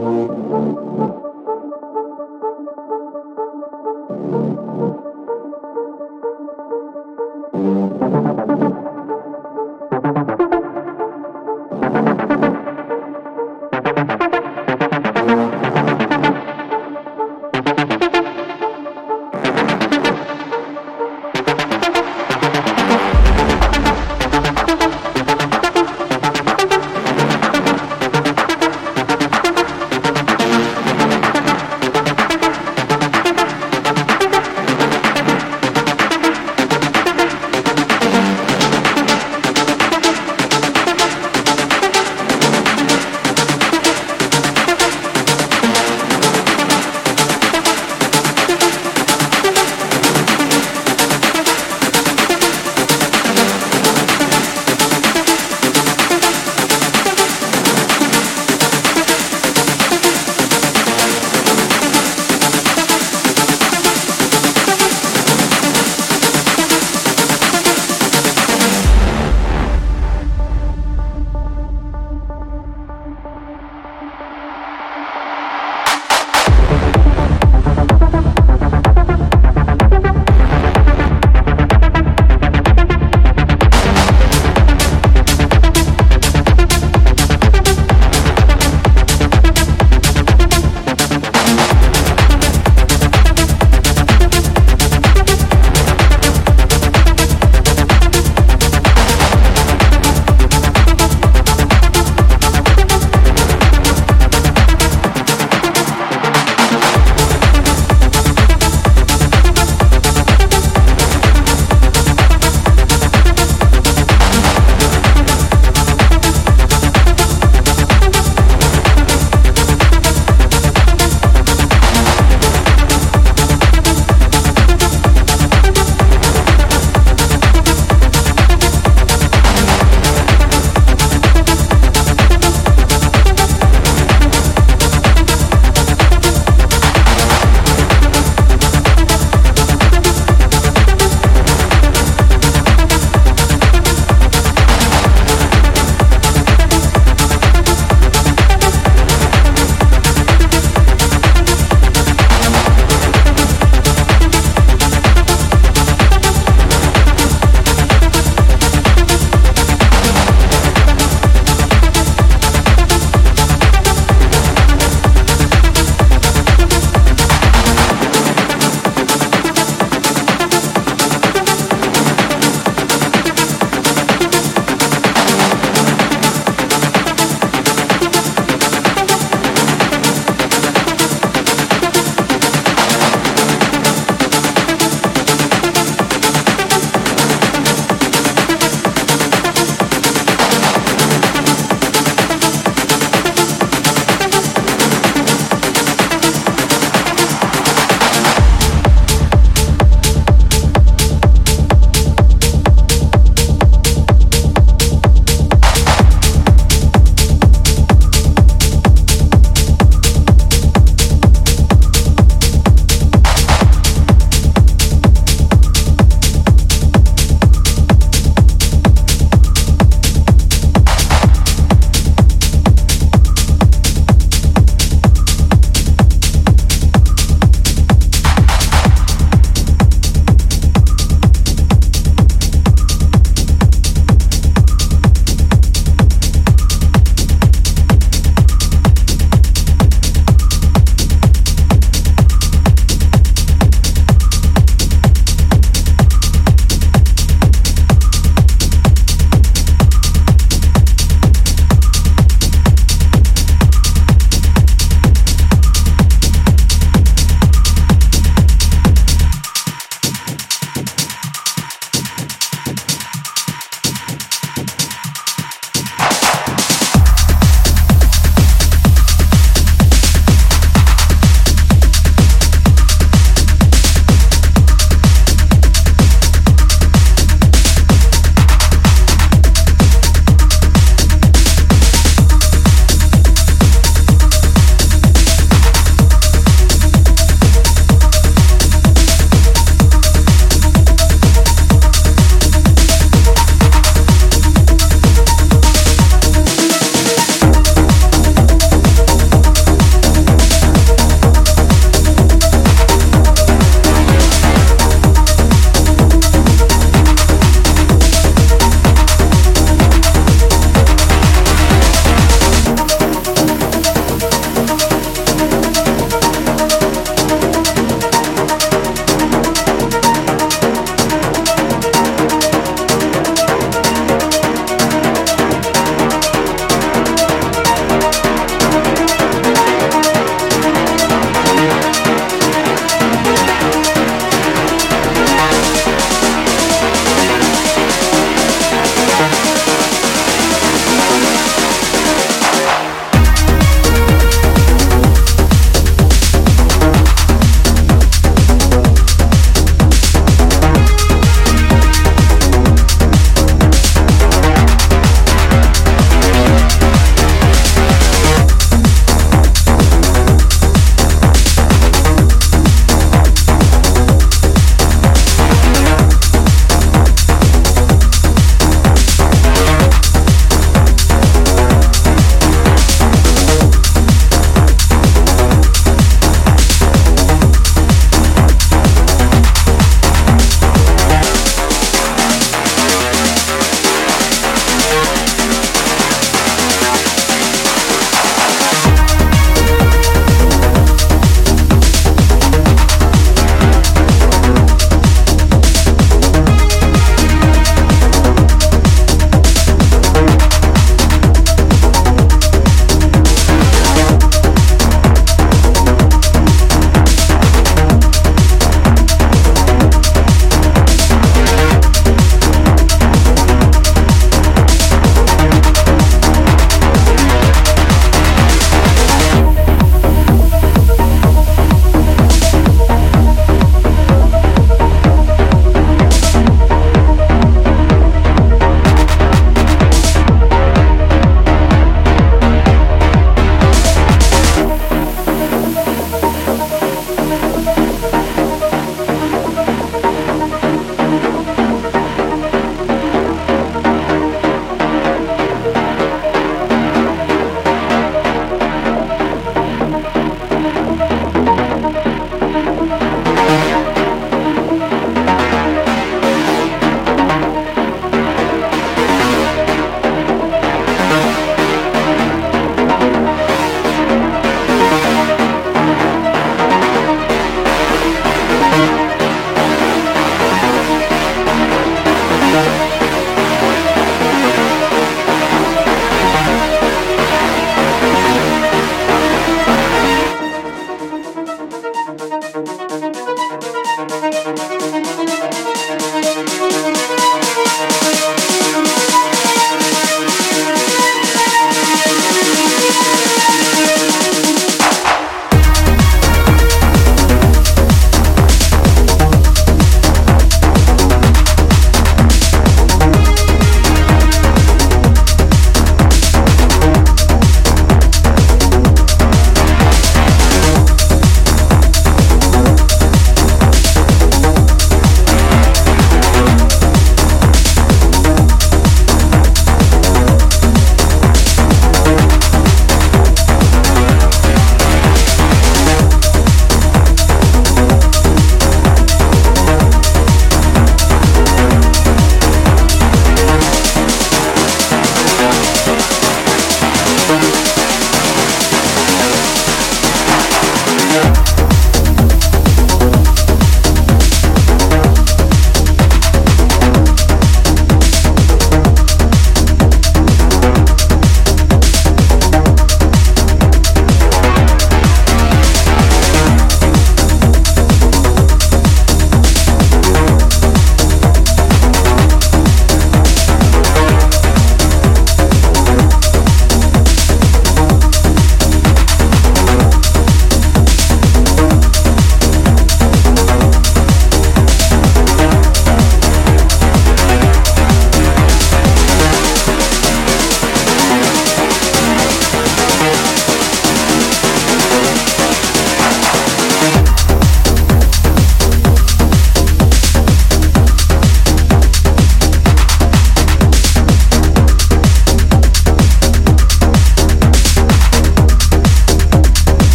Música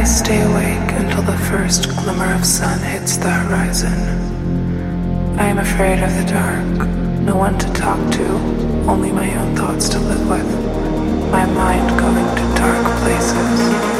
I stay awake until the first glimmer of sun hits the horizon. I am afraid of the dark, no one to talk to, only my own thoughts to live with, my mind going to dark places.